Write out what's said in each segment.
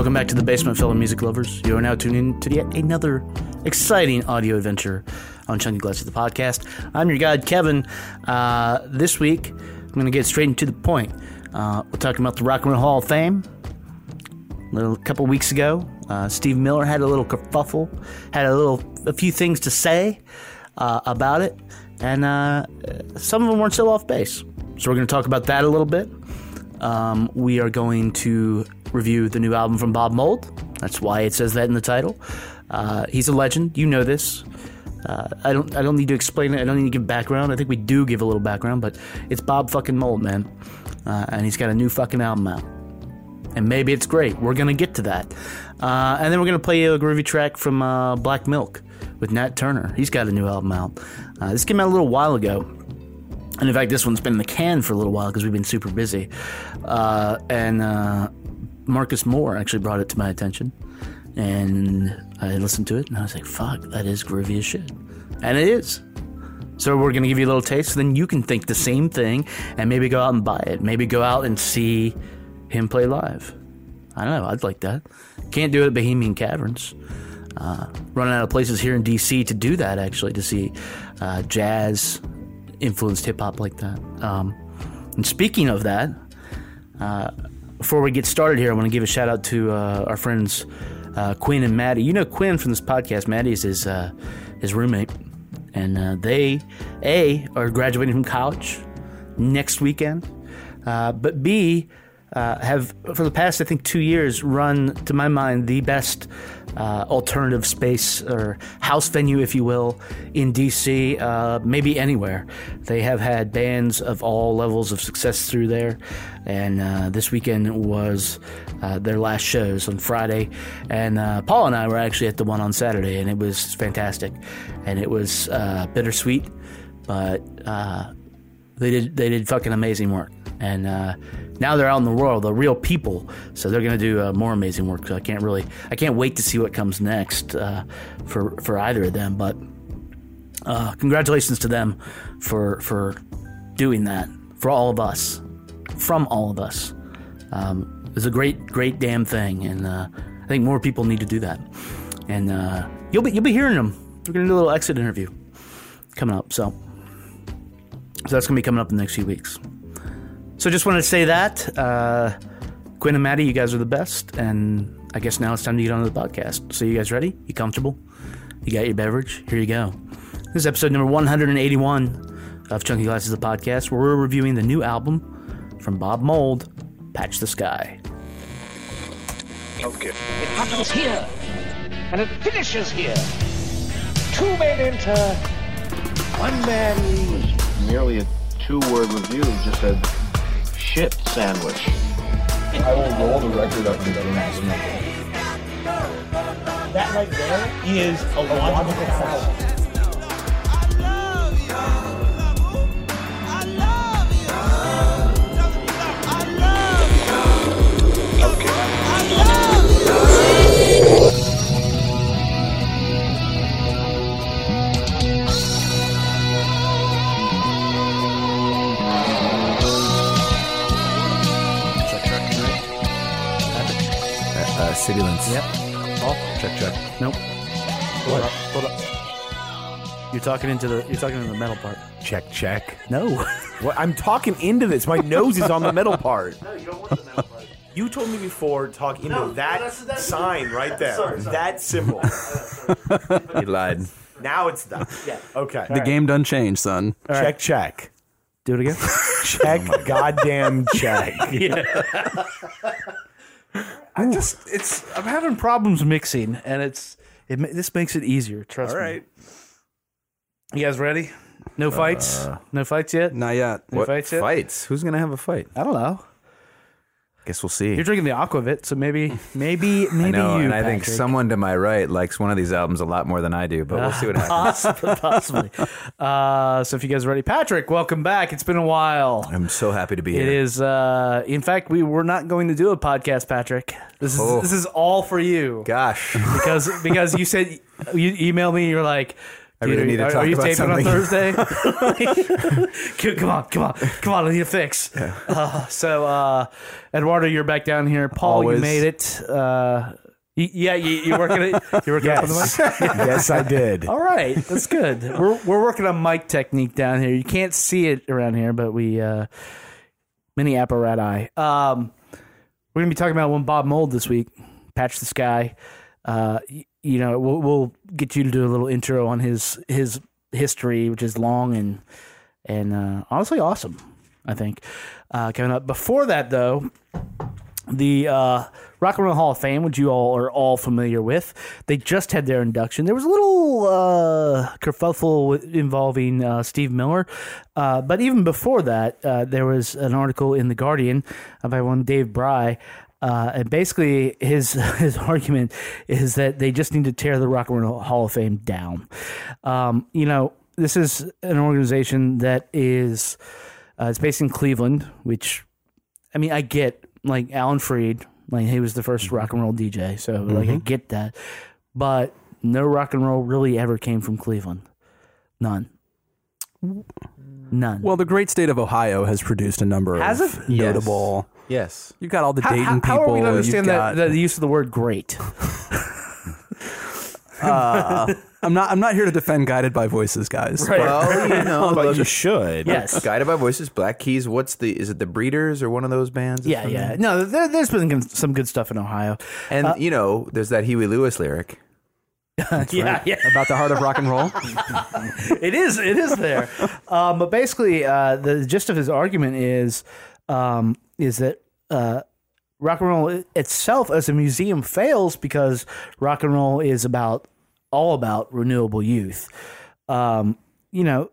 Welcome back to the Basement Fellow Music Lovers. You are now tuning in to yet another exciting audio adventure on Chunky Glasses, the podcast. I'm your guide, Kevin. Uh, this week, I'm going to get straight into the point. Uh, we're talking about the Rock and Roll Hall of Fame. A little couple weeks ago, uh, Steve Miller had a little kerfuffle, had a little, a few things to say uh, about it, and uh, some of them weren't so off base. So we're going to talk about that a little bit. Um, we are going to review the new album from Bob Mould. That's why it says that in the title. Uh, he's a legend. You know this. Uh, I don't. I don't need to explain it. I don't need to give background. I think we do give a little background, but it's Bob fucking Mold, man, uh, and he's got a new fucking album out. And maybe it's great. We're gonna get to that, uh, and then we're gonna play a groovy track from uh, Black Milk with Nat Turner. He's got a new album out. Uh, this came out a little while ago, and in fact, this one's been in the can for a little while because we've been super busy. And Marcus Moore actually brought it to my attention, and I listened to it, and I was like, "Fuck, that is groovy as shit," and it is. So we're gonna give you a little taste, so then you can think the same thing, and maybe go out and buy it. Maybe go out and see him play live. I don't know. I'd like that. Can't do it at Bohemian Caverns. Uh, running out of places here in DC to do that. Actually, to see uh, jazz influenced hip hop like that. Um, and speaking of that, uh, before we get started here, I want to give a shout out to uh, our friends uh, Quinn and Maddie. You know Quinn from this podcast. Maddie is his uh, his roommate, and uh, they a are graduating from college next weekend, uh, but b uh, have for the past I think two years run to my mind the best uh, alternative space or house venue, if you will, in DC, uh, maybe anywhere. They have had bands of all levels of success through there, and uh, this weekend was uh, their last shows on Friday. And uh, Paul and I were actually at the one on Saturday, and it was fantastic, and it was uh, bittersweet, but they did they did fucking amazing work, and now they're out in the world, the real people. So they're going to do uh, more amazing work. So I can't really, I can't wait to see what comes next uh, for for either of them. But uh, congratulations to them for for doing that for all of us, from all of us. Um, it's a great, great damn thing, and uh, I think more people need to do that. And uh, you'll be you'll be hearing them. We're going to do a little exit interview coming up. So. So that's going to be coming up in the next few weeks. So just wanted to say that. Uh, Quinn and Maddie, you guys are the best. And I guess now it's time to get on to the podcast. So you guys ready? You comfortable? You got your beverage? Here you go. This is episode number 181 of Chunky Glasses, the podcast, where we're reviewing the new album from Bob Mould, Patch the Sky. Okay. It happens here, and it finishes here. Two men enter, one man leaves. merely a two-word review. Just said shit sandwich. I will roll the record up to the next That right there is a logical fallacy. Uh, City Links. Yep. Oh, Check, check. nope. Hold up. Hold up. You're talking into the. You're talking into the metal part. Check, check. No. What? I'm talking into this. My nose is on the middle part. no, you don't want the metal part. You told me before talk into No, that that's- that's- sign right there. Sorry, sorry. That symbol. He lied. now it's done. Yeah. Okay. The game done changed, son. check, check. Do it again. Check, goddamn check. I just it's I'm having problems mixing, and it's it ma- this makes it easier. Trust All me. right. You guys ready? No fights. Uh, no fights yet. Not yet. Any fights yet? fights? Who's gonna have a fight? I don't know. Guess we'll see. You're drinking the Aquavit, so maybe maybe maybe I know, you. and I think someone to my right likes one of these albums a lot more than I do, but we'll see what happens. possibly. possibly. Uh, so if you guys are ready, Patrick, welcome back. It's been a while. I'm so happy to be It It is. Uh, in fact, we were not going to do a podcast, Patrick. This is Oh. this is all for you Gosh. because because you said you emailed me. You're like, I really need to are, talk are you about taping something. on Thursday? come on, come on, come on! I need a fix. Uh, so, uh, Eduardo, you're back down here. Paul, you made it. Uh, y- yeah, you, you're working it. You're working on the mic. yes, I did. All right, that's good. We're we're working on mic technique down here. You can't see it around here, but we uh, mini apparati. Um, we're gonna be talking about one Bob Mould this week. Patch the sky. Uh, you know, we'll, we'll get you to do a little intro on his his history, which is long and and uh, honestly awesome. I think uh, coming up. Before that, though, the uh, Rock and Roll Hall of Fame, which you all are all familiar with, they just had their induction. There was a little uh, kerfuffle involving uh, Steve Miller, uh, but even before that, uh, there was an article in the Guardian by one Dave Bry. Uh, and basically, his his argument is that they just need to tear the Rock and Roll Hall of Fame down. Um, you know, this is an organization that is uh, it's based in Cleveland, which I mean, I get like Alan Freed, like he was the first rock and roll DJ, so like I get that, but no rock and roll really ever came from Cleveland, none, none. Well, the great state of Ohio has produced a number Has of it? notable. Yes. You've got all the how, Dayton how, people. how are we to you've understand that, got- the use of the word "great"? uh, I'm not. I'm not here to defend Guided by Voices, guys. Well, you know, But you should. yes, Guided by Voices, Black Keys. What's the? Is it the Breeders or one of those bands? yeah, yeah. No, there, there's been some good stuff in Ohio. And you know, there's that Huey Lewis lyric. yeah, yeah. About the heart of rock and roll. it is it is there um, but basically uh, the gist of his argument is um, is that uh, rock and roll itself as a museum fails because rock and roll is about all about renewable youth. Um, you know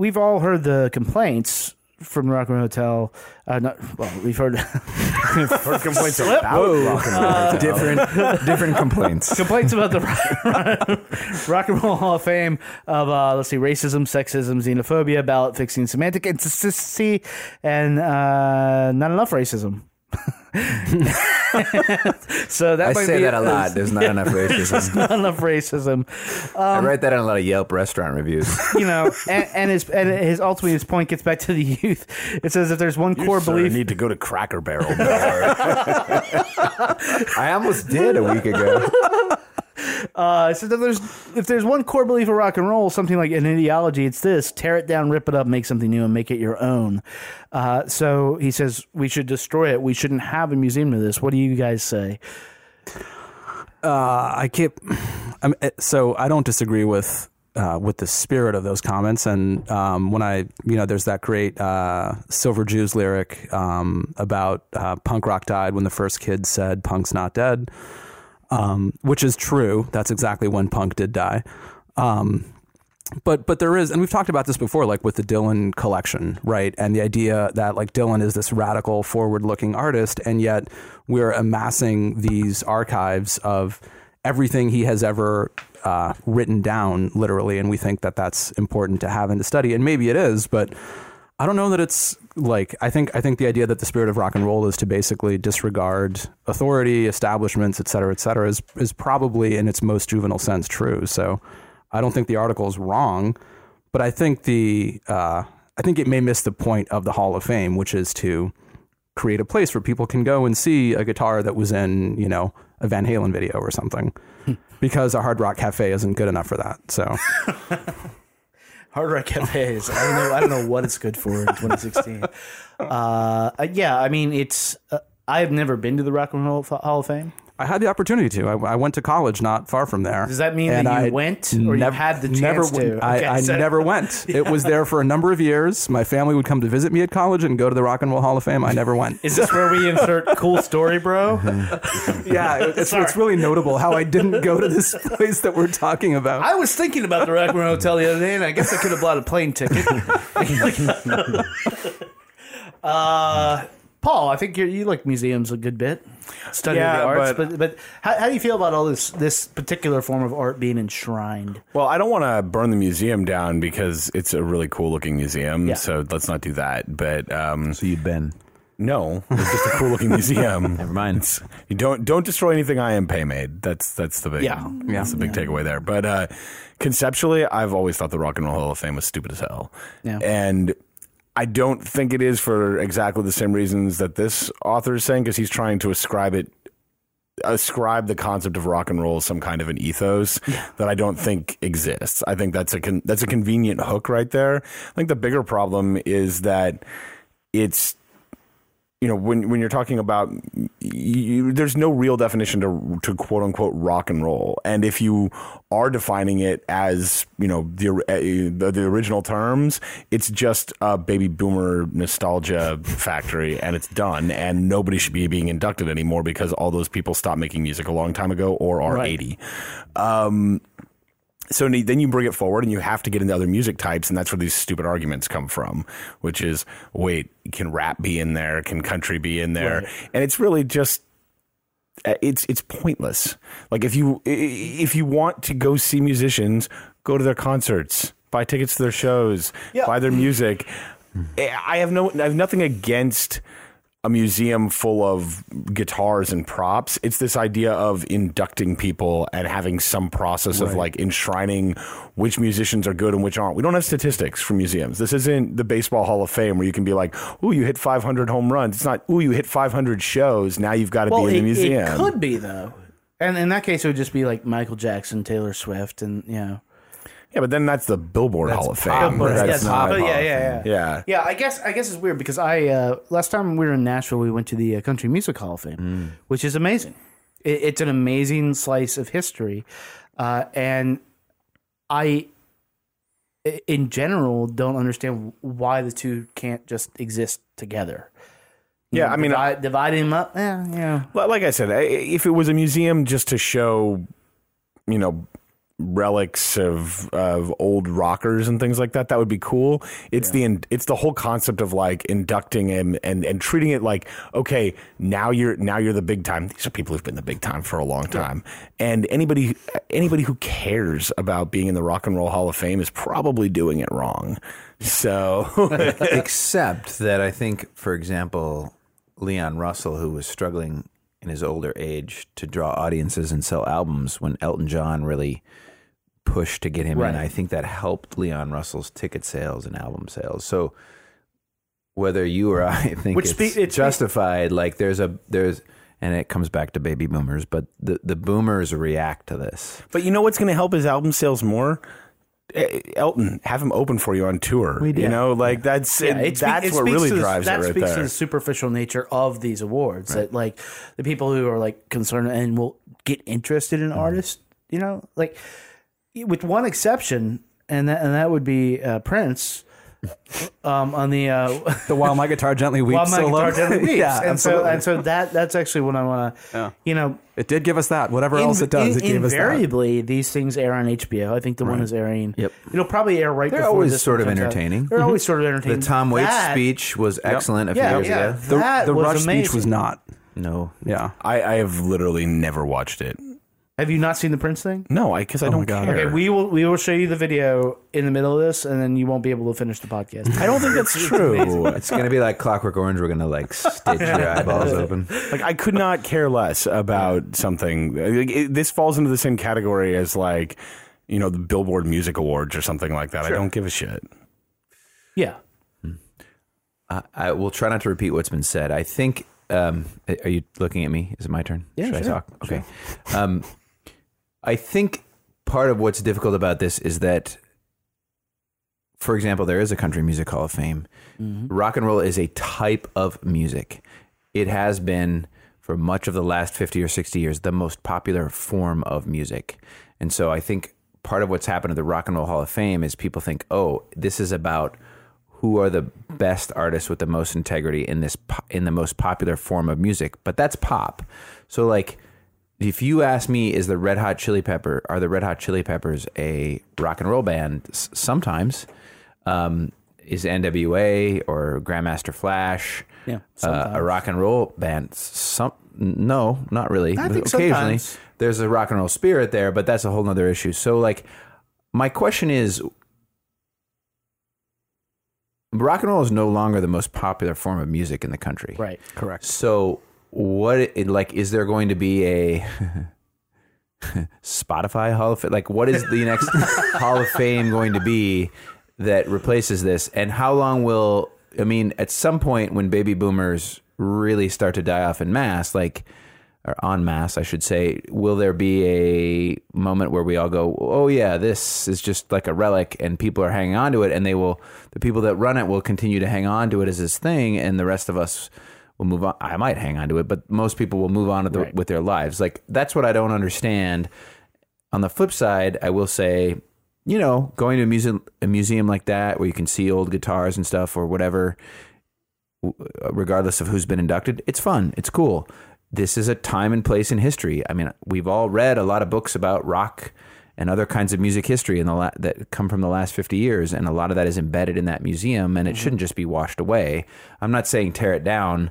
we've all heard the complaints from the Rock and Roll Hotel. Uh, not, well, we've heard, heard complaints about Roll Different, different complaints. complaints about the Rock and Roll Hall of Fame of uh, let's see, racism, sexism, xenophobia, ballot fixing, semantic inconsistency, and uh, not enough racism. so that I might say be that a lot. There's not enough racism. not enough racism, I um, write that in a lot of Yelp restaurant reviews. you know, and, and his and his ultimately his point gets back to the youth. It says if there's one You, core sir, belief, need to go to Cracker Barrel. I almost did a week ago. Uh, so if there's if there's one core belief of rock and roll, something like an ideology, it's this: tear it down, rip it up, make something new, and make it your own. Uh, so he says we should destroy it. We shouldn't have a museum of this. What do you guys say? Uh, I keep. I'm, eh, so I don't disagree with uh, with the spirit of those comments, and um, when I, you know, there's that great uh, Silver Jews lyric um, about uh, punk rock died when the first kid said punk's not dead, um, which is true. That's exactly when punk did die. Um, but but there is, and we've talked about this before, like with the Dylan collection, right? And the idea that like Dylan is this radical, forward-looking artist, and yet we're amassing these archives of everything he has ever uh, written down, literally, and we think that that's important to have and to study, and maybe it is, but I don't know that it's like I think I think the idea that the spirit of rock and roll is to basically disregard authority, establishments, et cetera, et cetera, is is probably in its most juvenile sense true. So I don't think the article is wrong, but I think the uh, I think it may miss the point of the Hall of Fame, which is to create a place where people can go and see a guitar that was in you know a Van Halen video or something, because a Hard Rock Cafe isn't good enough for that. So. Hard Rock Cafes. I don't know. I don't know what it's good for in 2016. Uh, uh, yeah, I mean, it's. Uh, I have never been to the Rock and Roll Hall of Fame. I had the opportunity to. I, I went to college not far from there. Does that mean And that you I went, or you had the chance never, to? went- I, Okay, I so- never went. It was there for a number of years. My family would come to visit me at college and go to the Rock and Roll Hall of Fame. I never went. Is this where we insert cool story, bro? yeah, it- it's, it's really notable how I didn't go to this place that we're talking about. I was thinking about the Rock and Roll Hotel the other day, and I guess I could have bought a plane ticket. uh, Paul, I think you you like museums a good bit, studying Yeah, the arts. but- But but, how, how do you feel about all this this particular form of art being enshrined? well, I don't want to burn the museum down because it's a really cool looking museum. Yeah. So let's not do that. But um, So you've been. No, it's just a cool looking museum. Never mind. It's- you don't don't destroy anything I am pay made. That's that's the big Yeah. that's the big takeaway there. But uh, conceptually, I've always thought the Rock and Roll Hall of Fame was stupid as hell. Yeah. And I don't think it is for exactly the same reasons that this author is saying, because he's trying to ascribe it ascribe the concept of rock and roll as some kind of an ethos that I don't think exists. I think that's a con- that's a convenient hook right there. I think the bigger problem is that it's you know when when you're talking about you, there's no real definition to to quote unquote rock and roll. And if you are defining it as you know the uh, the, the original terms it's just a baby boomer nostalgia factory and it's done. And nobody should be being inducted anymore because all those people stopped making music a long time ago or are Right. 80 um so then you bring it forward and you have to get into other music types and that's where these stupid arguments come from which is wait can rap be in there? Can country be in there? And it's really just uh, it's it's pointless. Like if you if you want to go see musicians go to their concerts buy tickets to their shows buy their music. I have no i have nothing against a museum full of guitars and props. It's this idea of inducting people and having some process of like enshrining which musicians are good and which aren't. We don't have statistics for museums. This isn't the Baseball Hall of Fame where you can be like, "Ooh, you hit 500 home runs." It's not, "Ooh, you hit 500 shows." Now you've got to Well, be in it, the museum. it could be though, and in that case, it would just be like Michael Jackson, Taylor Swift, and you know. Yeah, but then that's the Billboard Hall of. Fame. Billboard, That's yes, not. but yeah, yeah, yeah, Yeah. Yeah, I guess I guess it's weird because I uh, last time we were in Nashville, we went to the uh, Country Music Hall of Fame, Mm. which is amazing. It, it's an amazing slice of history, uh, and I, i- in general, don't understand why the two can't just exist together. You Yeah, know, I mean, divide, dividing them up. Yeah, yeah. Well, like I said, I- if it was a museum just to show, you know, relics of of old rockers and things like that, that would be cool. It's the in- it's the whole concept of like inducting him and and treating it like okay, now you're now you're the big time. These are people who've been the big time for a long time, and anybody anybody who cares about being in the Rock and Roll Hall of Fame is probably doing it wrong. So Except that I think, for example, Leon Russell, who was struggling in his older age to draw audiences and sell albums when Elton John really pushed to get him Right. in, I think that helped Leon Russell's ticket sales and album sales. So whether you or I think Which it's spe- it spe- justified, like there's a there's and it comes back to baby boomers, but the, the boomers react to this. But you know what's going to help his album sales more? Eh, Elton, have him open for you on tour. You know, like that's Yeah, it, that's it what really the- drives that it right speaks to the superficial nature of these awards. That like the people who are like concerned and will get interested in artists, you know, like with one exception, and that and that would be uh, Prince. Um, on the uh, The While My Guitar Gently Weeps while my solo. guitar gently weeps, yeah, and so and so that that's actually what I want to, Yeah. you know, it did give us that. Whatever else it does, in- it gave us that. invariably these things air on HBO. I think the one is airing. Yep. it'll probably air right. They're before always this sort of comes out. entertaining. They're always sort of entertaining. The entertaining. Tom Waits That- speech was excellent a few Yeah, years yeah. ago. The, That the was Rush speech was not. No. Yeah. I, I have literally never watched it. Have you not seen the Prince thing? No, I because I Oh don't God. care. Okay, we will we will show you the video in the middle of this, and then you won't be able to finish the podcast. I don't think that's true. It's going to be like Clockwork Orange. We're going to like stitch your eyeballs open. like I could not care less about something. Like, it- this falls into the same category as like you know the Billboard Music Awards or something like that. I don't give a shit. Yeah, I, I will try not to repeat what's been said. I think. Um, are you looking at me? Is it my turn? Yeah, Should I sure, talk? Okay. Um, I think part of what's difficult about this is that, for example, there is a country music hall of fame. Mm-hmm. Rock and roll is a type of music. It has been for much of the last 50 or 60 years the most popular form of music. And so I think part of what's happened at the Rock and Roll Hall of Fame is people think, "Oh, this is about who are the best artists with the most integrity in this po- in the most popular form of music." But that's pop. So like if you ask me, is the Red Hot Chili Pepper are the Red Hot Chili Peppers a rock and roll band? S- sometimes, um, is NWA or Grandmaster Flash, Yeah, uh, a rock and roll band? Some no, not really. I think Occasionally, sometimes. there's a rock and roll spirit there, but that's a whole other issue. So, like, my question is, rock and roll is no longer the most popular form of music in the country. Right. Correct. So what like is there going to be a Spotify Hall of Fame? Like what is the next Hall of Fame going to be that replaces this? And how long will I mean at some point when baby boomers really start to die off in mass, like or en masse, I should say, will there be a moment where we all go, "Oh yeah, this is just like a relic," and people are hanging on to it, and they will, the people that run it will continue to hang on to it as this thing, and the rest of us will move on. I might hang on to it, but most people will move on the, with their lives. Like that's what I don't understand. On the flip side, I will say, you know, going to a museum, a museum like that where you can see old guitars and stuff or whatever, regardless of who's been inducted, it's fun. It's cool. This is a time and place in history. I mean, we've all read a lot of books about rock and other kinds of music history in the la- that come from the last 50 years and a lot of that is embedded in that museum and it shouldn't just be washed away. I'm not saying tear it down,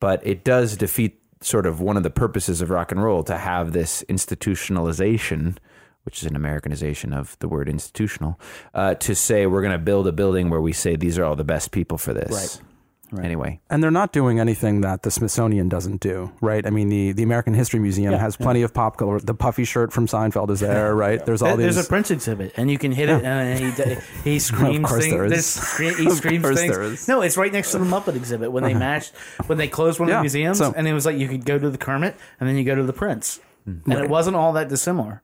but it does defeat sort of one of the purposes of rock and roll to have this institutionalization which is an Americanization of the word institutional, uh, to say we're going to build a building where we say these are all the best people for this. Right. Anyway, And they're not doing anything that the Smithsonian doesn't do, right? I mean, the, the American History Museum has plenty of pop color. The puffy shirt from Seinfeld is there, right? There's all There- these. There's a Prince exhibit, and you can hit it, uh, and he he screams course things. there is. He Of screams course things. there is. No, it's right next to the Muppet exhibit when they uh-huh. matched when they closed one of the museums, so- and it was like you could go to the Kermit, and then you go to the Prince, hmm. and it wasn't all that dissimilar.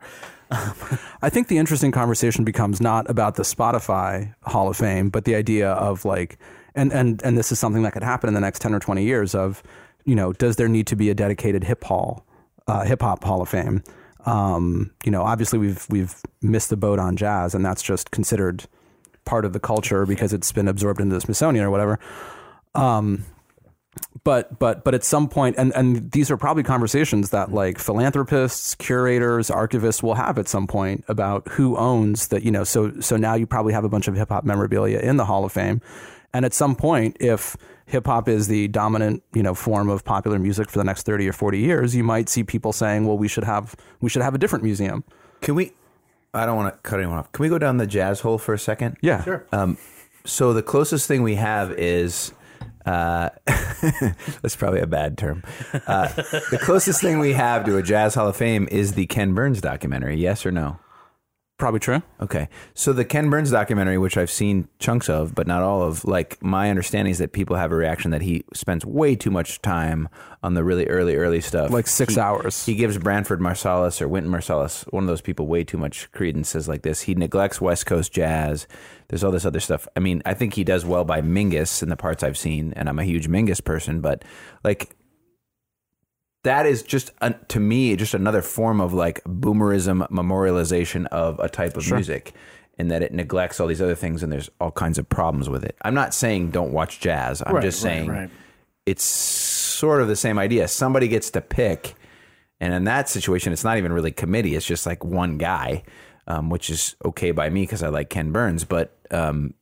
I think the interesting conversation becomes not about the Spotify Hall of Fame, but the idea of like, and and and this is something that could happen in the next ten or twenty years. Of, you know, does there need to be a dedicated hip hall, uh, hip hop Hall of Fame? Um, you know, obviously we've we've missed the boat on jazz, and that's just considered part of the culture because it's been absorbed into the Smithsonian or whatever. Um, but but but at some point and and these are probably conversations that like philanthropists curators archivists will have at some point about who owns that you know so so now you probably have a bunch of hip hop memorabilia in the hall of fame and at some point if hip hop is the dominant you know form of popular music for the next 30 or 40 years you might see people saying well we should have we should have a different museum can we? I don't want to cut anyone off. Can we go down the jazz hole for a second? yeah sure Um, so the closest thing we have is. Uh, that's probably a bad term. Uh, the closest thing we have to a Jazz Hall of Fame is the Ken Burns documentary. Yes or no? Probably true Okay. So the Ken Burns documentary, which I've seen chunks of, but not all of, like my understanding is that people have a reaction that he spends way too much time on the really early, early stuff. Like six He- hours. He gives Branford Marsalis or Wynton Marsalis, one of those people, way too much credence. Says like this. He neglects West Coast jazz. There's all this other stuff. I mean, I think he does well by Mingus in the parts I've seen, and I'm a huge Mingus person, but like that is just uh, to me just another form of like boomerism memorialization of a type of music in that it neglects all these other things and there's all kinds of problems with it. I'm not saying don't watch jazz. I'm Right, just right, saying right. it's sort of the same idea. Somebody gets to pick and in that situation it's not even really committee. It's just like one guy um, which is okay by me because i like ken burns but um,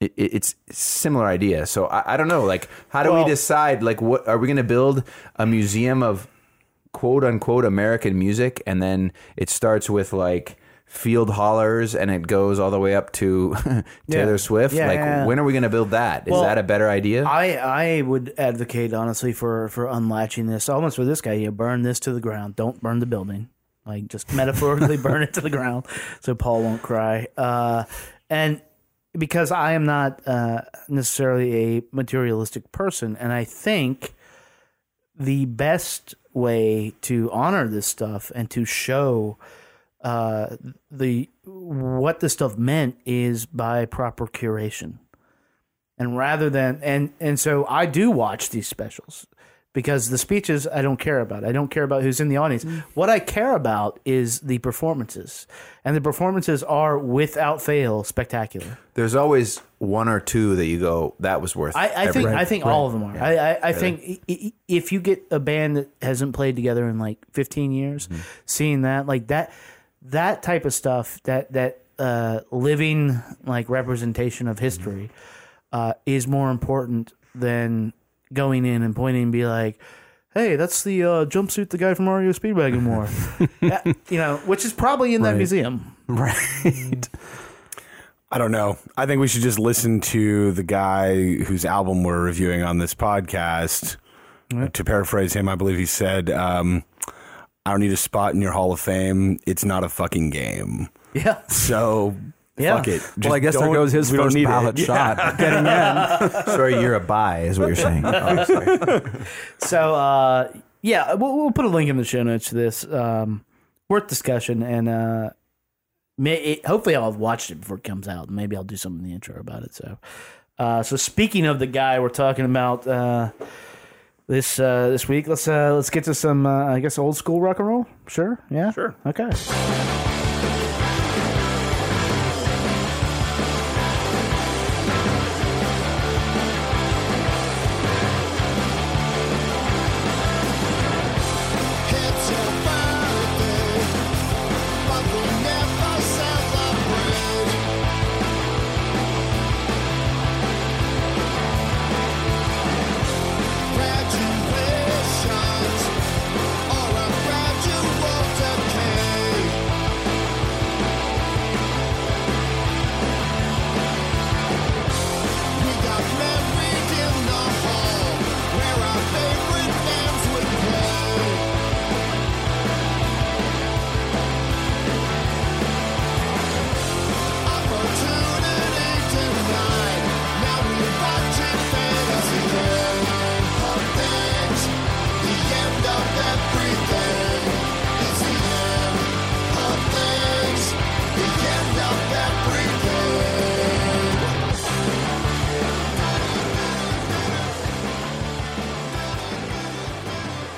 it, it- it's a similar idea. So I, I don't know. Like, how do Well- we decide? Like, what are we going to build a museum of quote unquote American music, and then it starts with like field hollers, and it goes all the way up to Taylor Yeah. Swift. Yeah, like, yeah. when are we going to build that? Is Well, that a better idea? I I would advocate honestly for for unlatching this almost for this guy. You burn this to the ground. Don't burn the building. Like just metaphorically burn it to the ground so Paul won't cry. Uh, and because I am not uh, necessarily a materialistic person, and I think the best way to honor this stuff and to show uh, the what this stuff meant is by proper curation. And rather than and and so I do watch these specials because the speeches I don't care about. I don't care about who's in the audience. What I care about is the performances, and the performances are without fail spectacular. There's always one or two that you go, that was worth. I, I every- think I think all of them are. I I, I think i- i- if you get a band that hasn't played together in like 15 years, seeing that like that that type of stuff that that uh, living like representation of history uh, is more important than going in and pointing and be like. Hey, that's the uh, jumpsuit the guy from REO Speedwagon wore. Yeah, you know, which is probably in that Right. museum. right I don't know. I think we should just listen to the guy whose album we're reviewing on this podcast. To paraphrase him, I believe he said, um, "I don't need a spot in your Hall of Fame. It's not a fucking game." Yeah. So Yeah. fuck it. well, I guess there goes his we don't first need it. ballot Yeah. shot getting in. Sorry, you're a buy, is what you're saying. Oh, sorry. So uh, yeah, we'll, we'll put a link in the show notes to this. Um, worth discussion, and uh, may, it, hopefully I'll have watched it before it comes out. Maybe I'll do something in the intro about it. So, uh, so speaking of the guy we're talking about uh, this uh, this week, let's uh, let's get to some uh, I guess old school rock and roll. Sure, yeah, Sure. okay.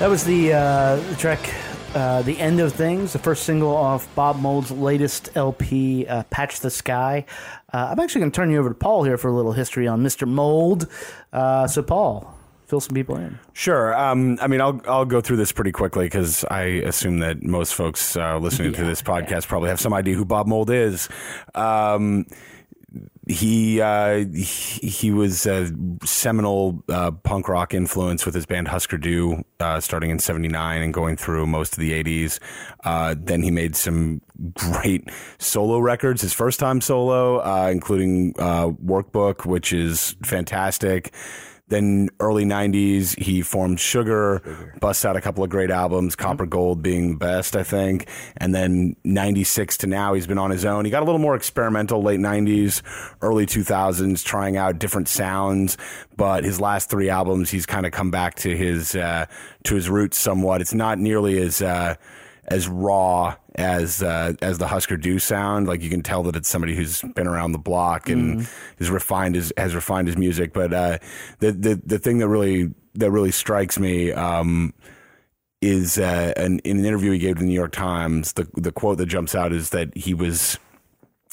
That was the uh, the track, uh, "The End of Things," the first single off Bob Mould's latest LP, uh, "Patch the Sky." Uh, I'm actually going to turn you over to Paul here for a little history on Mr. Mould. Uh, so, Paul, fill some people in. Sure. Um, I mean, I'll I'll go through this pretty quickly because I assume that most folks uh, listening to this podcast probably have some idea who Bob Mould is. Um, he uh, he, was a seminal uh, punk rock influence with his band Husker Du, uh, starting in '79 and going through most of the '80s. Uh, then he made some great solo records. His first time solo, uh, including uh, Workbook, which is fantastic. Then early '90s, he formed Sugar, busts out a couple of great albums, Copper Gold being the best, I think. And then '96 to now, he's been on his own. He got a little more experimental late '90s, early 2000s, trying out different sounds. But his last three albums, he's kind of come back to his uh, to his roots somewhat. It's not nearly as uh, as raw as uh, as the Husker Du sound. Like you can tell that it's somebody who's been around the block and has refined his has refined his music. But uh, the the the thing that really that really strikes me. Um, is uh, an, in an interview he gave to the New York Times, the the quote that jumps out is that he was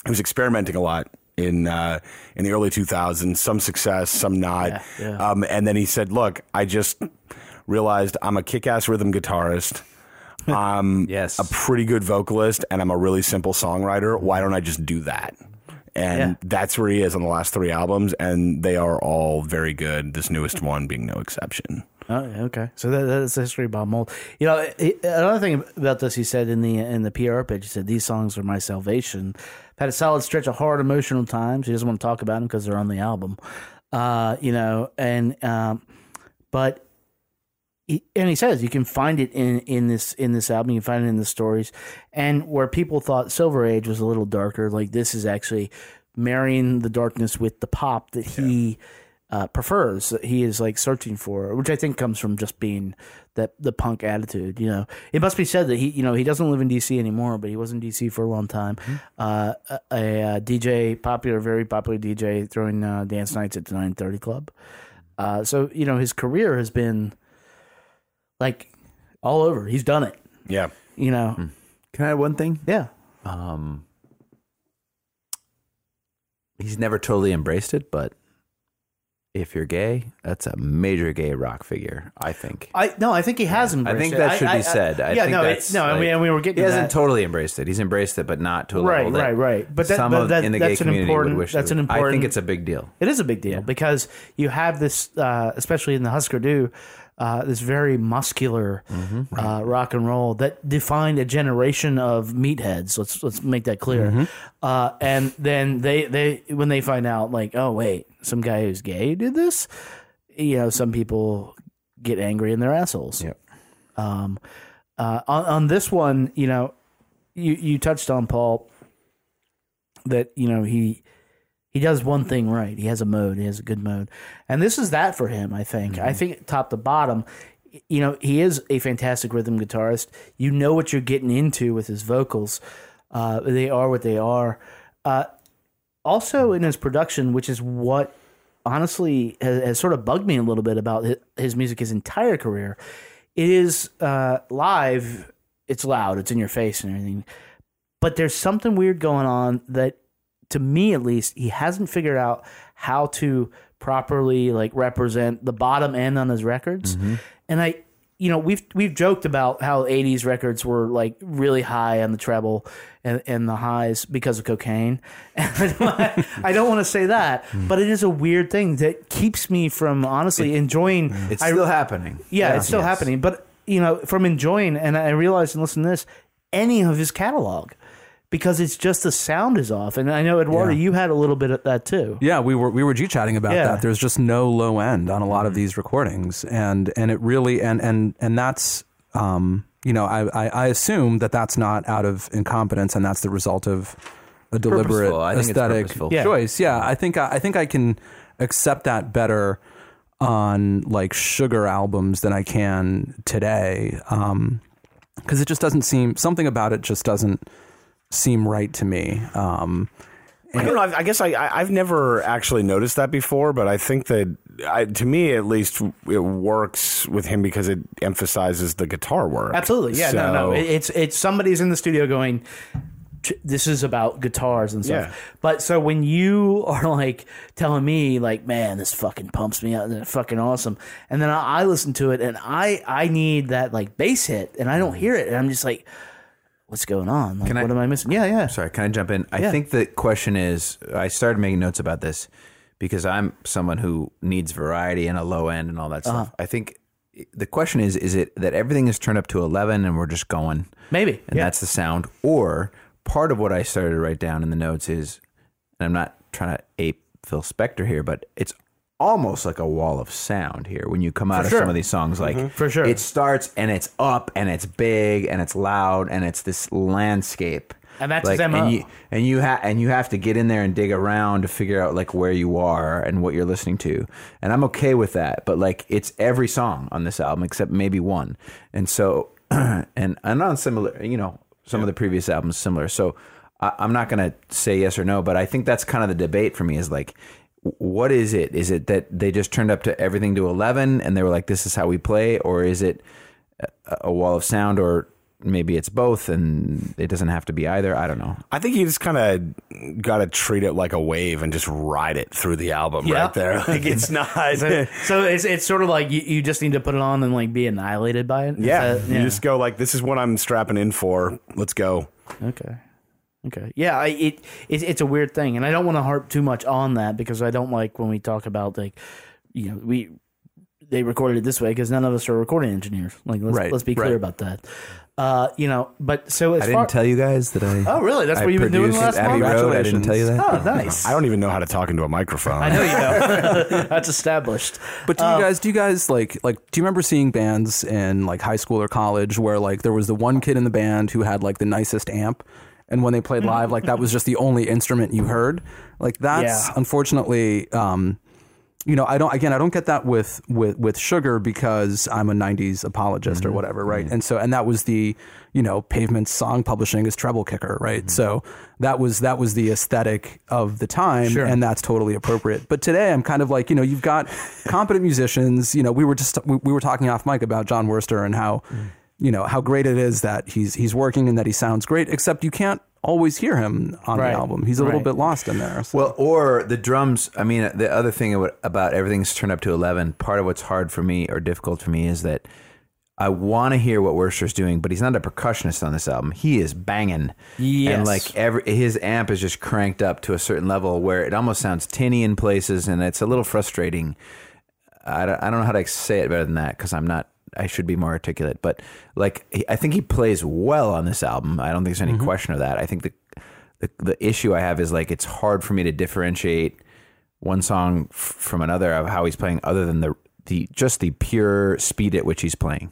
he was experimenting a lot in uh, in the early 2000s, some success, some not. Yeah, yeah. Um, and then he said, "Look, I just realized I'm a kick-ass rhythm guitarist. I'm Yes. a pretty good vocalist, and I'm a really simple songwriter. Why don't I just do that?" And Yeah. that's where he is on the last three albums, and they are all very good. This newest one being no exception. Oh, okay. So that, that's the history about Mould. You know, another thing about this, he said in the in the PR page, he said these songs are my salvation. I've had a solid stretch of hard emotional times. He doesn't want to talk about them because they're on the album. Uh, you know, and um, but he, and he says you can find it in in this in this album. You can find it in the stories, and where people thought Silver Age was a little darker, like this is actually marrying the darkness with the pop that he uh, prefers. That he is like searching for, which I think comes from just being that the punk attitude. You know, it must be said that he you know he doesn't live in D.C. anymore, but he was in D.C. for a long time. Uh, a, a, DJ, popular, very popular DJ, throwing uh, dance nights at the nine thirty club. Uh, so you know his career has been like all over. He's done it. Yeah. You know. Can I add one thing? Yeah. Um, he's never totally embraced it, but if you're gay, that's a major gay rock figure. I think. I no, I think he has embraced I think it. that should be said. I yeah, think no, that's it, no. I mean, and we were getting He to hasn't that. totally embraced it. He's embraced it, but not to a Right, level that right, right. But that- some but of, that- in the gay that's an community important- would wish. that's they an would. I think it's a big deal. It is a big deal because you have this, uh, especially in the Husker Du uh, this very muscular uh, rock and roll that defined a generation of meatheads. Let's let's make that clear. Uh, and then they they when they find out like, oh wait, some guy who's gay did this. You know, some people get angry in their assholes. Yep. Um, uh, on, on this one, you know, you you touched on Paul that you know he he does one thing right. He has a mode. He has a good mode, and this is that for him. I think. I think top to bottom, you know, he is a fantastic rhythm guitarist. You know what you're getting into with his vocals. Uh, they are what they are. Uh, also in his production, which is what honestly has, has sort of bugged me a little bit about his, his music his entire career. It is uh, live. It's loud. It's in your face and everything. But there's something weird going on that, to me at least, he hasn't figured out how to properly like represent the bottom end on his records. Mm-hmm. And I, you know, we've we've joked about how '80s records were like really high on the treble and, and the highs because of cocaine. And I don't, don't want to say that, mm. but it is a weird thing that keeps me from honestly enjoying. Mm. It's I- still happening. yeah, it's still Yes. happening. But you know, from enjoying, and I realized and listen to this, any of his catalog, because it's just the sound is off. And I know Eduardo, Yeah. you had a little bit of that too. Yeah, we were we were g chatting about Yeah. that. There's just no low end on a lot of these recordings, and and it really and and and that's um you know I I, I assume that that's not out of incompetence, and that's the result of a deliberate Purposeful. I think it's aesthetic purposeful. Yeah. choice. Yeah, I think I, I think I can accept that better on like sugar albums than I can today. Um, because it just doesn't seem something about it just doesn't seem right to me. Um, I don't know. I I guess I, I I've never actually noticed that before, but I think that I, to me at least it works with him because it emphasizes the guitar work. Absolutely, yeah, no, no. It's it's somebody's in the studio going. This is about guitars and stuff. Yeah. But so when you are like telling me like, man, this fucking pumps me out, and it's fucking awesome, and then I, I listen to it and I I need that like bass hit, and I don't hear it, and I'm just like, what's going on? Like, Can I- what am I missing? Yeah, yeah. Sorry, can I jump in? I Yeah. think the question is I started making notes about this because I'm someone who needs variety and a low end and all that Uh-huh. stuff. I think the question is is it that everything is turned up to 11 and we're just going Maybe. and yeah. that's the sound or part of what I started to write down in the notes is and I'm not trying to ape Phil Spector here but it's almost like a wall of sound here when you come out of sure. some of these songs like mm-hmm. For sure. it starts and it's up and it's big and it's loud and it's this landscape And that's like, his MO. and you and you have and you have to get in there and dig around to figure out like where you are and what you're listening to. And I'm okay with that, but like it's every song on this album except maybe one. And so and and on similar, you know, some of the previous albums similar. So I, I'm not gonna say yes or no, but I think that's kind of the debate for me is like. W- What is it? Is it that they just turned up to everything to 11 and they were like, this is how we play? Or is it a, a wall of sound? Or maybe it's both and it doesn't have to be either? I don't know. I think you just kind of got to treat it like a wave and just ride it through the album Yeah. right there. Like it's not. so, so it's it's sort of like you, you just need to put it on and like be annihilated by it. yeah, that- you just go like, this is what I'm strapping in for. Let's go. Okay. Okay. Yeah, I, it, it it's a weird thing, and I don't want to harp too much on that because I don't like when we talk about like, you know, we they recorded it this way because none of us are recording engineers. Like, let's Right, let's be clear right. about that. Uh, you know, but so as I far didn't tell you guys that I. Oh, really? That's I what you've been doing last Abbey month? Road. I didn't tell you that. oh, nice. I don't even know how to talk into a microphone. I know you know. That's established. But do you guys do you guys like like do you remember seeing bands in like high school or college where like there was the one kid in the band who had like the nicest amp and when they played mm-hmm. live like that was just the only instrument you heard? Like that's Yeah. unfortunately um you know, I don't again I don't get that with with with Sugar because I'm a 90s apologist or mm-hmm. whatever, right? Mm-hmm. And so and that was the you know, Pavement's song publishing is treble kicker, right? So that was that was the aesthetic of the time Sure. and that's totally appropriate. But today I'm kind of like, you know, you've got competent musicians, you know, we were just we, we were talking off mic about Jon Wurster and how mm. You know, how great it is that he's he's working and that he sounds great, except you can't always hear him on Right. the album. He's a little Right. bit lost in there. so- Well, or the drums. I mean, the other thing about- about everything's turned up to eleven. Part of what's hard for me or difficult for me is that I want to hear what Wurster's doing, but he's not a percussionist on this album. He is banging, Yes. and like every his amp is just cranked up to a certain level where it almost sounds tinny in places, and it's a little frustrating. I don't, I don't know how to say it better than that because I'm not. I should be more articulate, but like I think he plays well on this album. I don't think there's any mm-hmm. question of that. I think the, the the issue I have is like it's hard for me to differentiate one song f- from another of how he's playing, other than the the just the pure speed at which he's playing.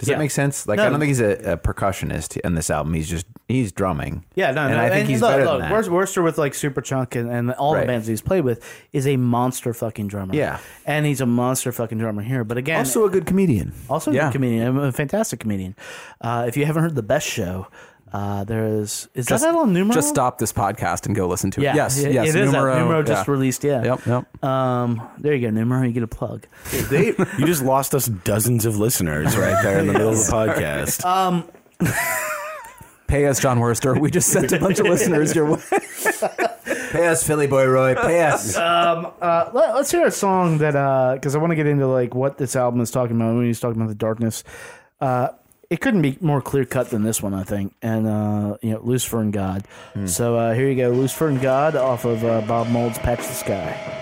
Does Yeah. that make sense? Like No. I don't think he's a, a percussionist in this album. He's just he's drumming. Yeah, no, and no. I think he's look, better look, than that. Wurster with like Superchunk and, and all the bands he's played with is a monster fucking drummer. Yeah. and he's a monster fucking drummer here. But again, also a good comedian. also a Yeah. good comedian, a fantastic comedian. Uh, if you haven't heard the best show, uh, there is is Just, that on Numero? just stop this podcast and go listen to it. Yeah, yes, it, yes. it is. Numero, Numero, Numero just yeah. released. Yeah. Yep, yep. Um, there you go, Numero. You get a plug. They, you just lost us dozens of listeners right there in the middle of the podcast. Um, pay us, Jon Wurster. We just sent a bunch of listeners your way. Pay us, Philly boy Roy. Pay us. Um, uh, let, us hear a song that uh, because I want to get into like what this album is talking about when he's talking about the darkness. Uh, it couldn't be more clear cut than this one, I think. And uh, you know, Lucifer and God. So uh, here you go, Lucifer and God off of uh, Bob Mould's Patch the Sky.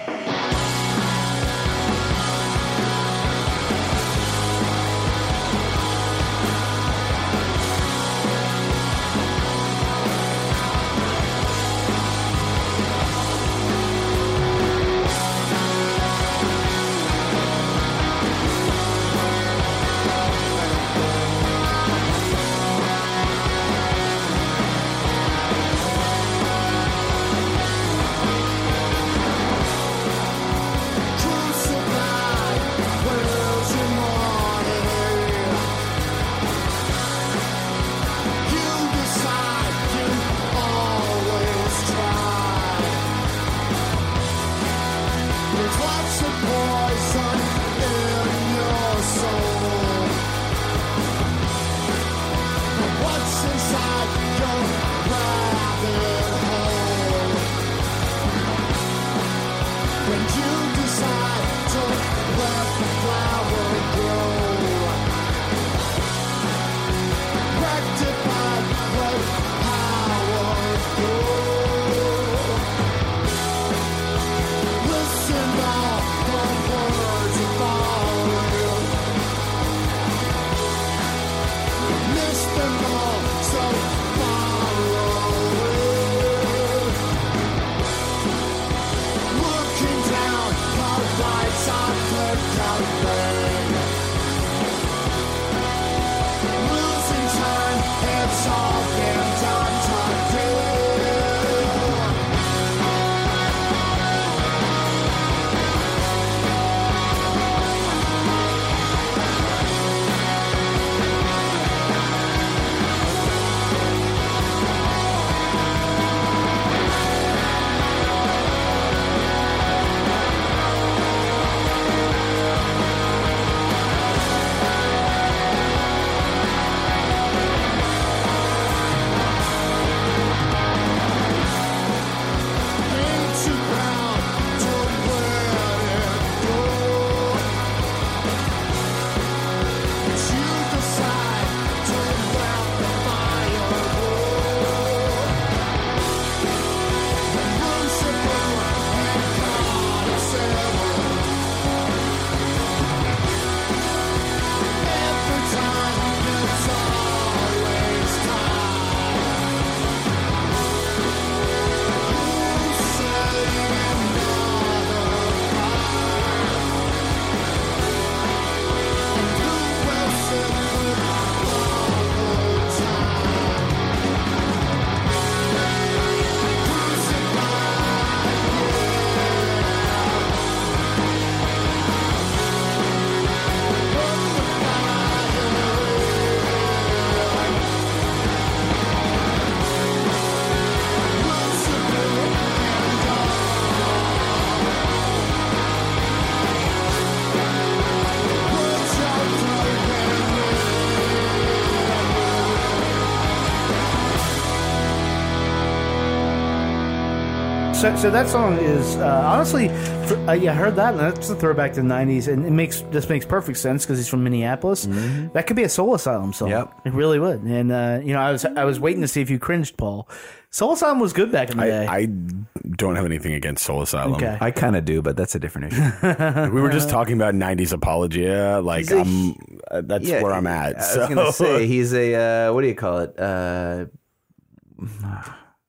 So, so that song is uh, honestly, for, uh, yeah, I heard that, and that's a throwback to the '90s, and it makes this makes perfect sense because he's from Minneapolis. That could be a Soul Asylum song. Yep. it really would. And uh, you know, I was I was waiting to see if you cringed, Paul. Soul Asylum was good back in the day. I, I don't have anything against Soul Asylum. Okay. I kind of do, but that's a different issue. We were just talking about '90s apologia. Like, He's a- I'm, uh, that's Yeah, where I'm at. I was so. gonna say he's a uh, what do you call it? Uh,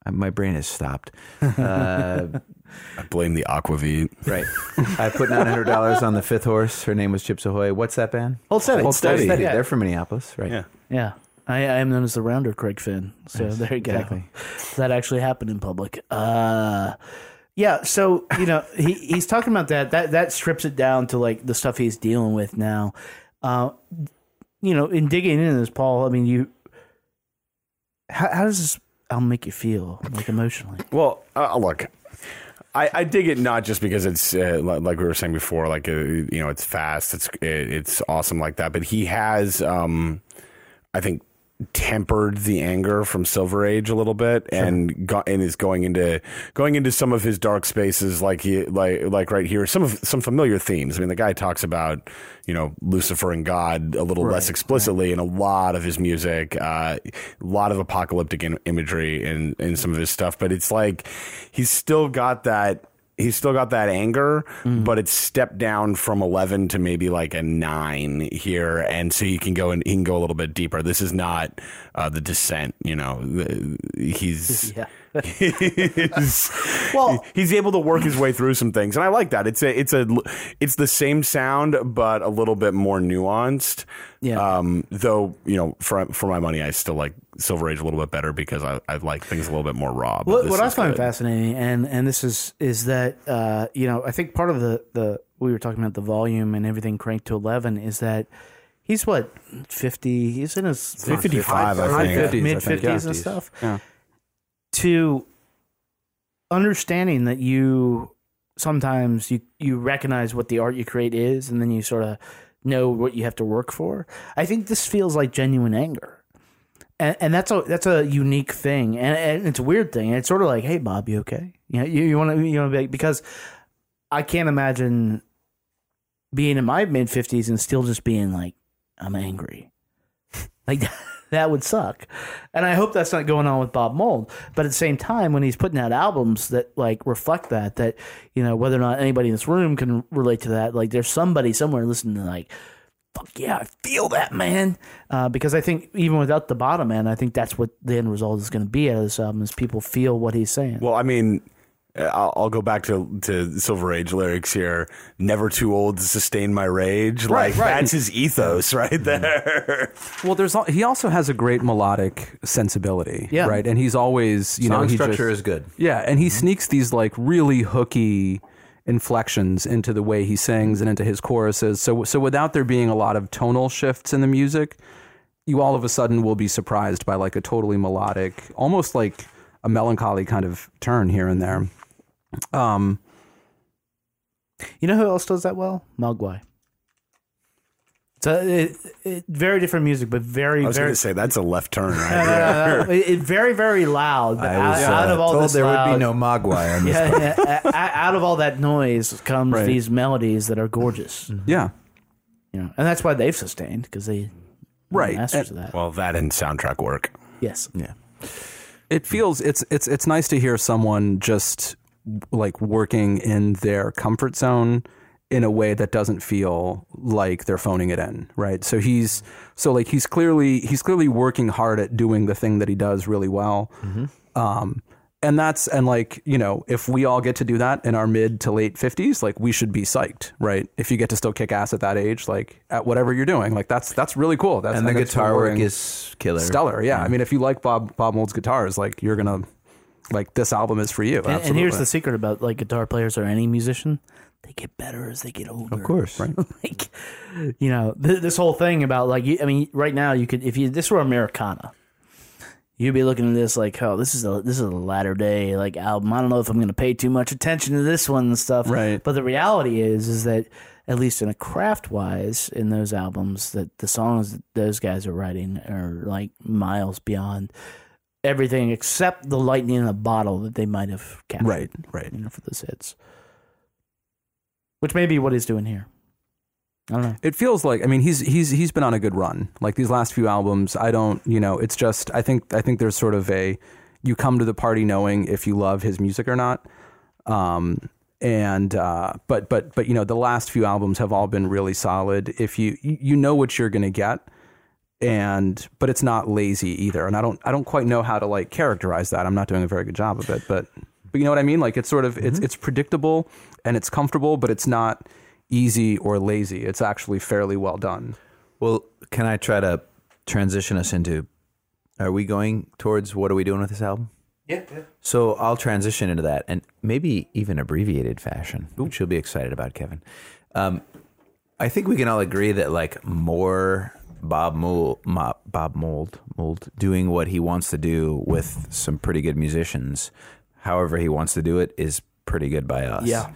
my brain has stopped. Uh, I blame the Aquavit. right. I put nine hundred dollars on the fifth horse. Her name was Chips Ahoy. What's that band? Hold steady. Hold Steady. Yeah. They're from Minneapolis, right? Yeah. Yeah. I, I am known as the rounder Craig Finn. So there you go. exactly. That actually happened in public. Uh, yeah. So, you know, he, he's talking about that. That that strips it down to like the stuff he's dealing with now. Uh, you know, in digging into this, Paul, I mean, you, how, how does this album make you feel, like emotionally? Well, uh, look, I, I dig it not just because it's uh, like we were saying before, like uh, you know, it's fast, it's it, it's awesome like that. But he has, um, I think, tempered the anger from Silver Age a little bit, and go, and is going into going into some of his dark spaces, like he like like right here, some of some familiar themes. I mean, the guy talks about you know Lucifer and God a little less explicitly in a lot of his music, uh, a lot of apocalyptic in, imagery in in some of his stuff, but it's like he's still got that. He's still got that anger, but it's stepped down from eleven to maybe like a nine here, and so you can go and he can go a little bit deeper. This is not uh, the descent, you know. The- He's Yeah. he's, Well- he's able to work his way through some things, and I like that. It's a it's a it's the same sound, but a little bit more nuanced. Yeah. Um, though you know, for for my money, I still like Silver Age a little bit better because I, I like things a little bit more raw. but What, what I find good. fascinating, and and this is is that uh, you know I think part of the the we were talking about the volume and everything cranked to eleven is that he's what fifty he's in his 55, I think. mid fifties and stuff. Yeah. To understanding that you sometimes you you recognize what the art you create is, and then you sort of know what you have to work for. I think this feels like genuine anger and, and that's a that's a unique thing, and, and it's a weird thing. And it's sort of like, hey, Bob, you okay? You know, you, you want to you to be because I can't imagine being in my mid fifties and still just being like, I'm angry, like that would suck. And I hope that's not going on with Bob Mould. But at the same time, when he's putting out albums that like reflect that, that you know whether or not anybody in this room can relate to that, like there's somebody somewhere listening to like fuck yeah, I feel that, man. Uh, because I think even without the bottom end, I think that's what the end result is going to be out of this album is people feel what he's saying. Well, I mean, Uh, I'll, I'll go back to to Silver Age lyrics here. Never too old to sustain my rage. Right, like right. that's his ethos right mm-hmm. there. Well, there's he also has a great melodic sensibility, Yeah. right? And he's always, you know, Song he structure just- is good. Yeah, and he mm-hmm. sneaks these like really hooky inflections into the way he sings and into his choruses. So so without there being a lot of tonal shifts in the music, you all of a sudden will be surprised by like a totally melodic, almost like a melancholy kind of turn here and there. Um You know who else does that well? Mogwai. So it, it, very different music, but very I was very going to say that's a left turn right No, no, there. no, no. It- very very loud. I was out, out uh, of all this there loud, would be no Mogwai on this. yeah, yeah, out of all that noise comes Right. these melodies that are gorgeous. yeah. You know, and that's why they've sustained because they Right. masters of that. Well, that and soundtrack work. yes, Yeah. it feels it's it's it's nice to hear someone just like working in their comfort zone in a way that doesn't feel like they're phoning it in right so he's so like he's clearly he's clearly working hard at doing the thing that he does really well um and that's and like you know if we all get to do that in our mid to late 50s like we should be psyched right if you get to still kick ass at that age like at whatever you're doing like that's that's really cool that's And the guitar work is killer. stellar. Yeah. I mean, if you like Bob Bob Mould's guitars, like you're gonna like this album is for you. and, and here's the secret about like guitar players or any musician: they get better as they get older. Of course. Right. like you know th- this whole thing about like you, I mean right now you could if you this were Americana you'd be looking at this like oh this is a this is a latter day like album I don't know if I'm going to pay too much attention to this one and stuff Right. but the reality is is that at least in a craft wise in those albums that the songs that those guys are writing are like miles beyond everything except the lightning in a bottle that they might have captured. Right, right. You know, for those hits, which may be what he's doing here. I don't know. It feels like I mean he's he's he's been on a good run. Like these last few albums, I don't you know it's just I think I think there's sort of a you come to the party knowing if you love his music or not. Um, and uh, but but but you know the last few albums have all been really solid. If you you you know what you're gonna get, and but it's not lazy either. And I don't I don't quite know how to like characterize that. I'm not doing a very good job of it, but but you know what I mean. Like it's sort of it's it's predictable and it's comfortable, but it's not easy or lazy. It's actually fairly well done. Well, can I try to transition us into? Are we going towards what are we doing with this album? Yeah. So I'll transition into that, and maybe even abbreviated fashion, which you'll be excited about, Kevin. Um, I think we can all agree that like more Bob Mould, Bob Mould, Mould doing what he wants to do with some pretty good musicians, however he wants to do it, is pretty good by us. Yeah.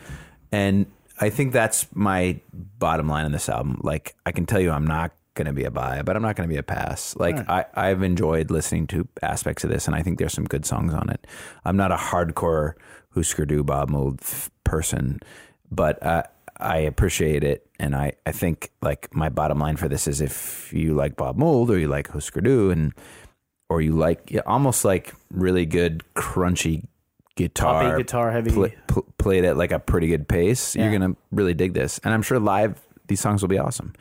and I think that's my bottom line on this album. Like I can tell you, I'm not going to be a buy, but I'm not going to be a pass. Like I, I've enjoyed listening to aspects of this, and I think there's some good songs on it. I'm not a hardcore Husker Du Bob Mould f- person, but uh, I appreciate it, and I, I think like my bottom line for this is if you like Bob Mould or you like Husker Du, and or you like yeah, almost like really good crunchy guitar, Poppy, guitar heavy. pl- pl- played at like a pretty good pace, you're gonna really dig this. And I'm sure live these songs will be awesome.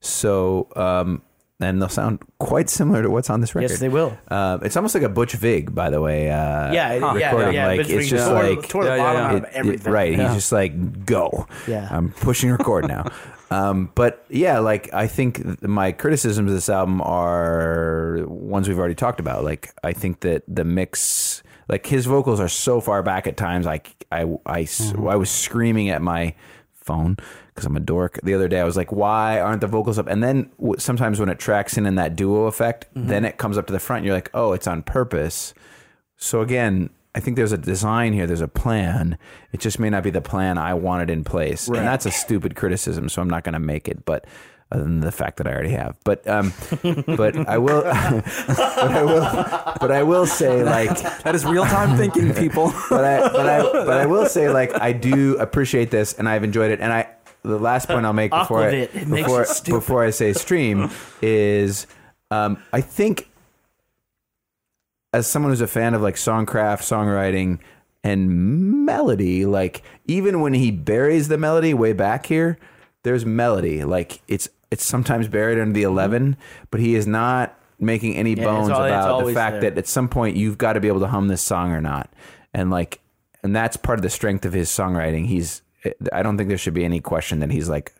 So, um, and they'll sound quite similar to what's on this record. Yes, they will. Um, it's almost like a Butch Vig, by the way. Uh, Yeah, yeah, recording. yeah, Like it's just tore- like tore the Yeah, yeah, bottom yeah. out of it- it- right. Yeah. He's just like, go. Yeah. I'm pushing record now. Um, but yeah, like I think my criticisms of this album are ones we've already talked about. Like I think that the mix, like his vocals are so far back at times. Like I, I, I was screaming at my phone because I'm a dork. The other day I was like, why aren't the vocals up? And then w- sometimes when it tracks in in that duo effect, then it comes up to the front. And you're like, oh, it's on purpose. So again, I think there's a design here. There's a plan. It just may not be the plan I wanted in place, and that's a stupid criticism. So I'm not going to make it. But other than the fact that I already have, but um, but I will, but I will, but I will say like That is real time thinking, people. but I but I but I will say like I do appreciate this and I've enjoyed it and I the last point I'll make before I, Aquavit, it makes before, stupid. before I say stream is um, I think as someone who's a fan of like songcraft, songwriting, and melody, like even when he buries the melody way back here, there's melody. Like it's it's sometimes buried under the eleven, but he is not making any it's bones al- it's about the always fact there. that at some point you've got to be able to hum this song or not. And like and that's part of the strength of his songwriting. He's I don't think there should be any question that he's like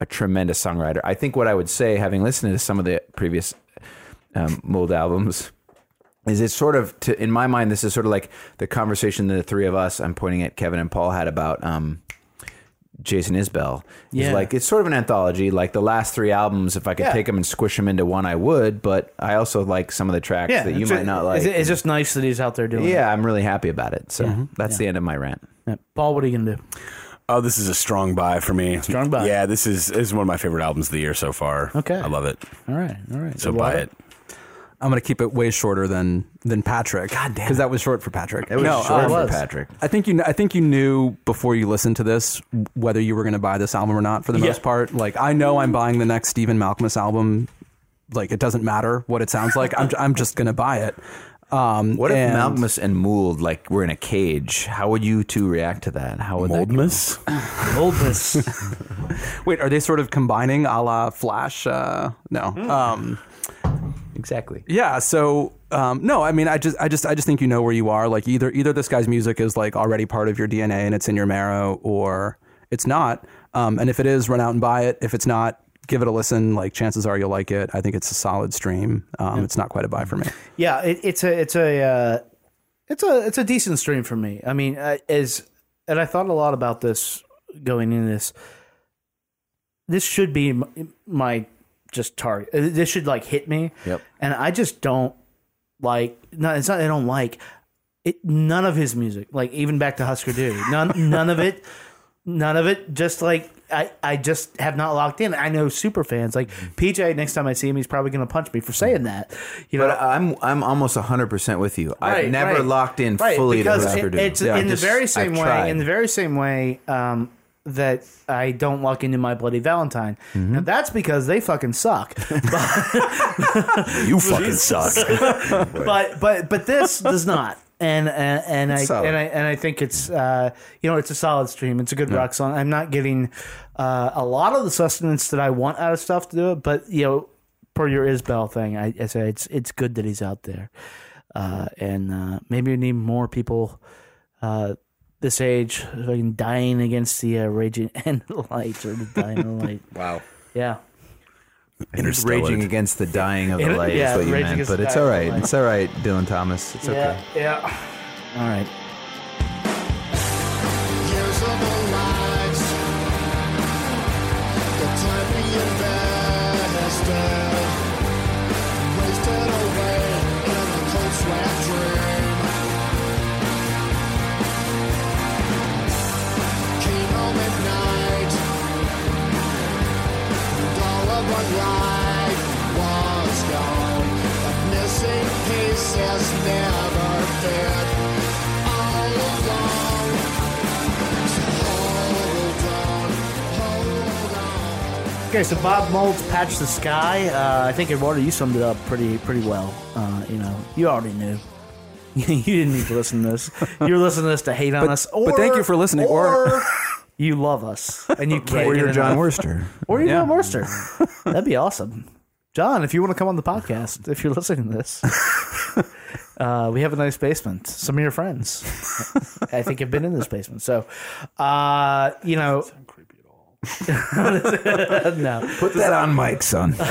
a tremendous songwriter. I think what I would say, having listened to some of the previous um, Mould albums, is it's sort of to in my mind this is sort of like the conversation that the three of us I'm pointing at Kevin and Paul had about um, Jason Isbell. Yeah. It's like it's sort of an anthology. Like the last three albums, if I could Yeah. take them and squish them into one, I would. But I also like some of the tracks Yeah, that you might ju- not like. It's, just nice that he's out there doing. it. yeah, I'm really happy about it. So Mm-hmm. that's the end of my rant. Paul, what are you gonna do? Oh, this is a strong buy for me. Strong buy. Yeah, this is this is one of my favorite albums of the year so far. Okay. I love it. All right, all right. So buy luck. it. I'm going to keep it way shorter than than Patrick. God damn, because that was short for Patrick. It was no, short um, for. Patrick. I think you. I think you knew before you listened to this whether you were going to buy this album or not. For the Yeah. most part, like I know I'm buying the next Stephen Malkmus album. Like it doesn't matter what it sounds like. I'm I'm just going to buy it. Um, What if and- Malkmus and Mould like were in a cage? How would you two react to that? How would that go? Moldmas? Wait, are they sort of combining a la Flash? Uh, no. Hmm. Um, Exactly. Yeah. So um, no, I mean, I just, I just, I just think you know where you are. Like either, either this guy's music is like already part of your DNA and it's in your marrow, or it's not. Um, and if it is, run out and buy it. If it's not, give it a listen. Like chances are you'll like it. I think it's a solid stream. Um, It's not quite a buy for me. yeah, it, it's a it's a uh, it's a it's a decent stream for me. I mean, uh, as and I thought a lot about this going into this. This should be m- my just target. Uh, This should like hit me. Yep. And I just don't like. No, it's not. I don't like it. None of his music, like even back to Husker Du, none none of it. None of it. Just like I, I just have not locked in. I know super fans like PJ. Next time I see him, he's probably going to punch me for saying that. You know, But I'm I'm almost hundred percent with you. Right, I've never right. locked in Right, fully to because Husker it- it's Yeah, in the very same I've way. tried. In the very same way um, that I don't lock into my bloody Valentine. Mm-hmm. Now that's because they fucking suck. You fucking suck. but but but this does not. And and, and I solid. and I and I think it's uh, you know it's a solid stream. It's a good rock song. I'm not getting uh, a lot of the sustenance that I want out of stuff to do it, but you know, per your Isbell thing, I, I say it's it's good that he's out there, uh, and uh, maybe we need more people uh, this age fucking dying against the uh, raging end light or the dying light. wow. Yeah. Raging against the dying of the light yeah, is what you meant. But it's all right. It's all right, Dylan Thomas. It's okay. Yeah. Yeah. All right. Okay, so Bob Mould's "Patch the Sky." Uh, I think Eduardo, you summed it up pretty pretty well. Uh, you know, you already knew. you didn't need to listen to this. You were listening to this to hate on But- us. but thank you for listening, or- Or you love us and you can't. Or you're Jon. Wurster. Or you're Yeah. Jon Wurster. That'd be awesome. Jon, if you want to come on the podcast, if you're listening to this, uh, we have a nice basement. Some of your friends, I think, have been in this basement. So, uh, you know, no. Put that on mic, son.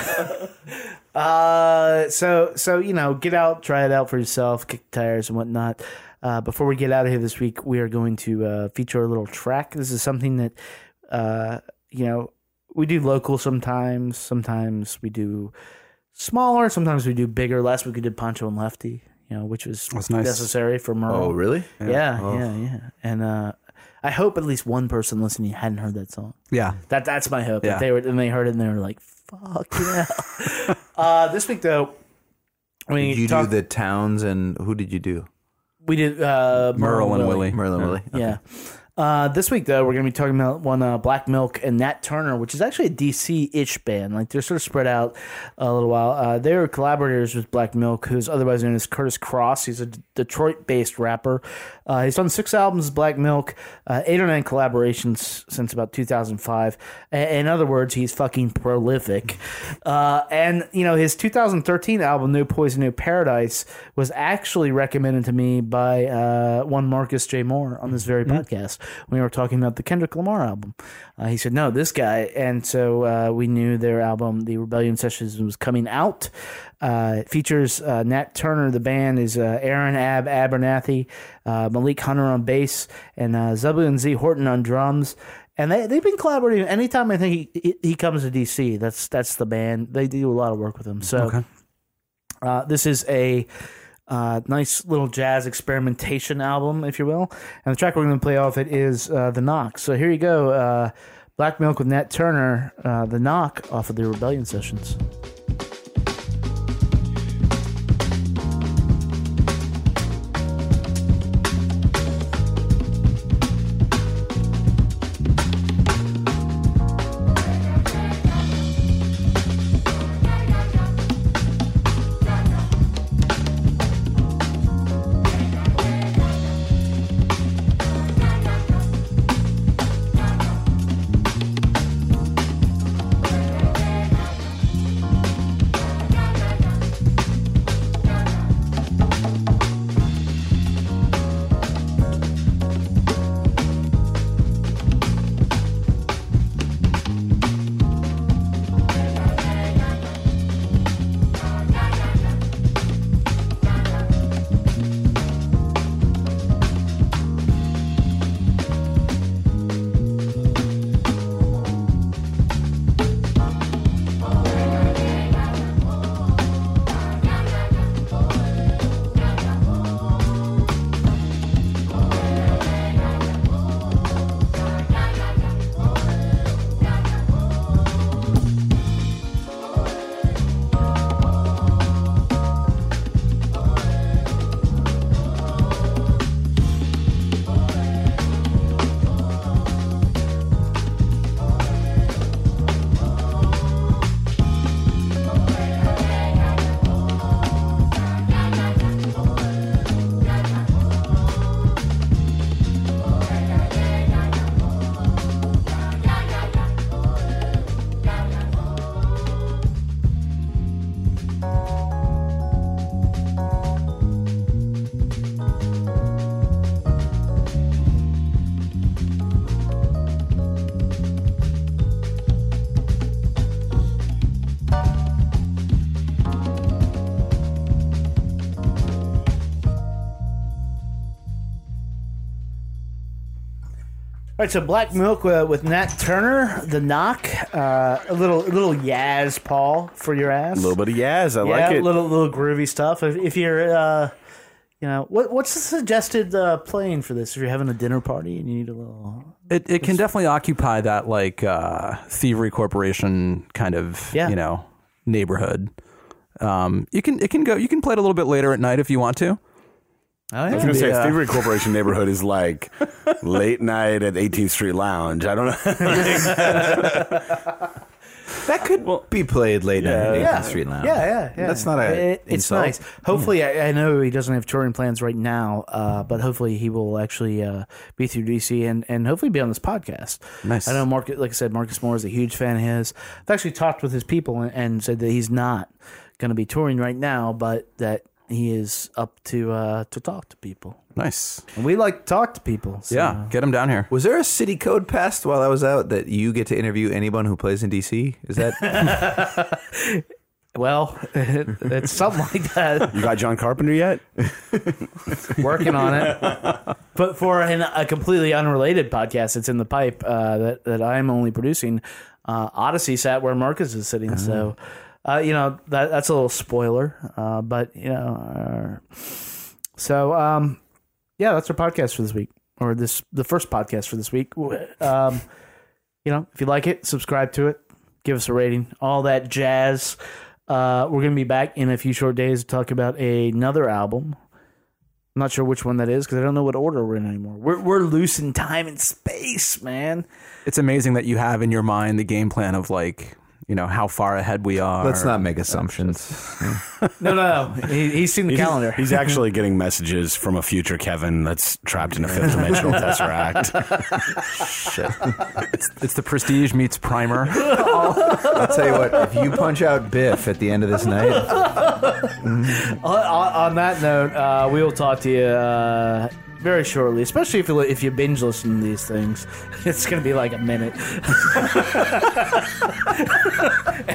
Uh, so so you know, get out, try it out for yourself, kick tires and whatnot. Uh, before we get out of here this week, we are going to uh, feature a little track. This is something that uh, you know we do local sometimes. Sometimes we do smaller. Sometimes we do bigger. Last week we did Pancho and Lefty, you know, which was That's nice. necessary for Merle. Oh, really? Yeah, yeah, yeah. And uh, I hope at least one person listening hadn't heard that song. Yeah. That that's my hope. Yeah. That they were and they heard it and they were like, "Fuck yeah!" uh, this week though, we Did you talked- do the towns and who did you do? we did uh, Merle and Willie. Merlin Willie. Yeah. Uh, this week though, we're gonna be talking about one uh, Black Milk and Nat Turner, which is actually a DC-ish band. Like they're sort of spread out a little while. Uh, they are collaborators with Black Milk, who's otherwise known as Curtis Cross. He's a D- Detroit-based rapper. Uh, he's done six albums with Black Milk, uh, eight or nine collaborations since about 2005. A- in other words, he's fucking prolific. Uh, and you know his 2013 album No Poison No Paradise was actually recommended to me by uh, one Marcus J Moore on this very podcast when we were talking about the Kendrick Lamar album. Uh, he said, "No, this guy," and so uh, we knew their album, The Rebellion Sessions, was coming out. Uh, it features uh, Nat Turner. The band is uh, Aaron Ab Abernathy, uh, Malik Hunter on bass, and uh, Zebulon Z Horton on drums. And they they've been collaborating. Anytime I think he, he he comes to DC, that's that's the band. They do a lot of work with him. So Okay. uh, this is a uh, nice little jazz experimentation album, if you will. And the track we're going to play off it is uh, The Knock. So here you go uh, Black Milk with Nat Turner, uh, The Knock off of the Rebellion Sessions. Right, so Black Milk uh, with Nat Turner, The Knock, uh, a little a little Yaz Paul for your ass. A little bit of Yaz. I yeah, like it. little little groovy stuff. If, if you're, uh, you know, what what's the suggested uh, playing for this? If you're having a dinner party and you need a little, It, it can definitely occupy that like uh, thievery corporation kind of Yeah. you know neighborhood. Um, you can it can go you can play it a little bit later at night if you want to. Oh I was going to say, Yeah. Thievery Corporation neighborhood is like late night at 18th Street Lounge. I don't know. That could be played late night at 18th yeah, Street Lounge. yeah, yeah, yeah. That's not a It- it's insult. nice. Hopefully, I, I know he doesn't have touring plans right now, uh, but hopefully he will actually uh, be through DC and, and hopefully be on this podcast. Nice. I know Mark, like I said, Marcus Moore is a huge fan of his. I've actually talked with his people and, and said that he's not going to be touring right now, but that he is up to uh, to talk to people. Nice. And we like to talk to people. so- Yeah, get him down here. Was there a city code passed while I was out that you get to interview anyone who plays in DC? Is that Well, it's something like that. you got John Carpenter yet? working on it. But for an, a completely unrelated podcast, it's in the pipe uh, that that I'm only producing. Uh, Odyssey sat where Marcus is sitting, so uh, you know that that's a little spoiler. Uh, but you know, uh, so um, yeah, that's our podcast for this week, or this the first podcast for this week. Um, you know, if you like it, subscribe to it, give us a rating, all that jazz. Uh, we're gonna be back in a few short days to talk about another album. I'm not sure which one that is because I don't know what order we're in anymore. We're we're loose in time and space, man. It's amazing that you have in your mind the game plan of like you know how far ahead we are. Let's not make assumptions. No, no, no. He, he's seen the calendar. He's actually getting messages from a future Kevin that's trapped in a fifth dimensional tesseract. It's, it's the Prestige meets Primer. I'll tell you what, if you punch out Biff at the end of this night, on, on- on that note, uh, we will talk to you uh, very shortly. Especially if you if you binge listen to these things, it's going to be like a minute.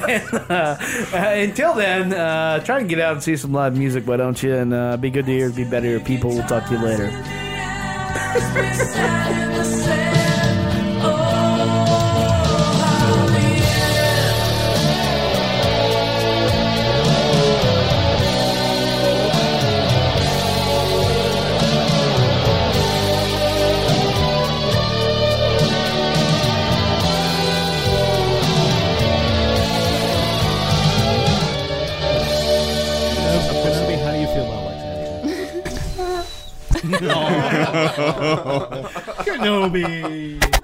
and, uh, uh, until then, uh, try and get out and see some live music, why don't you? And uh, be good to hear, be better your people. We'll talk to you later. Kenobi.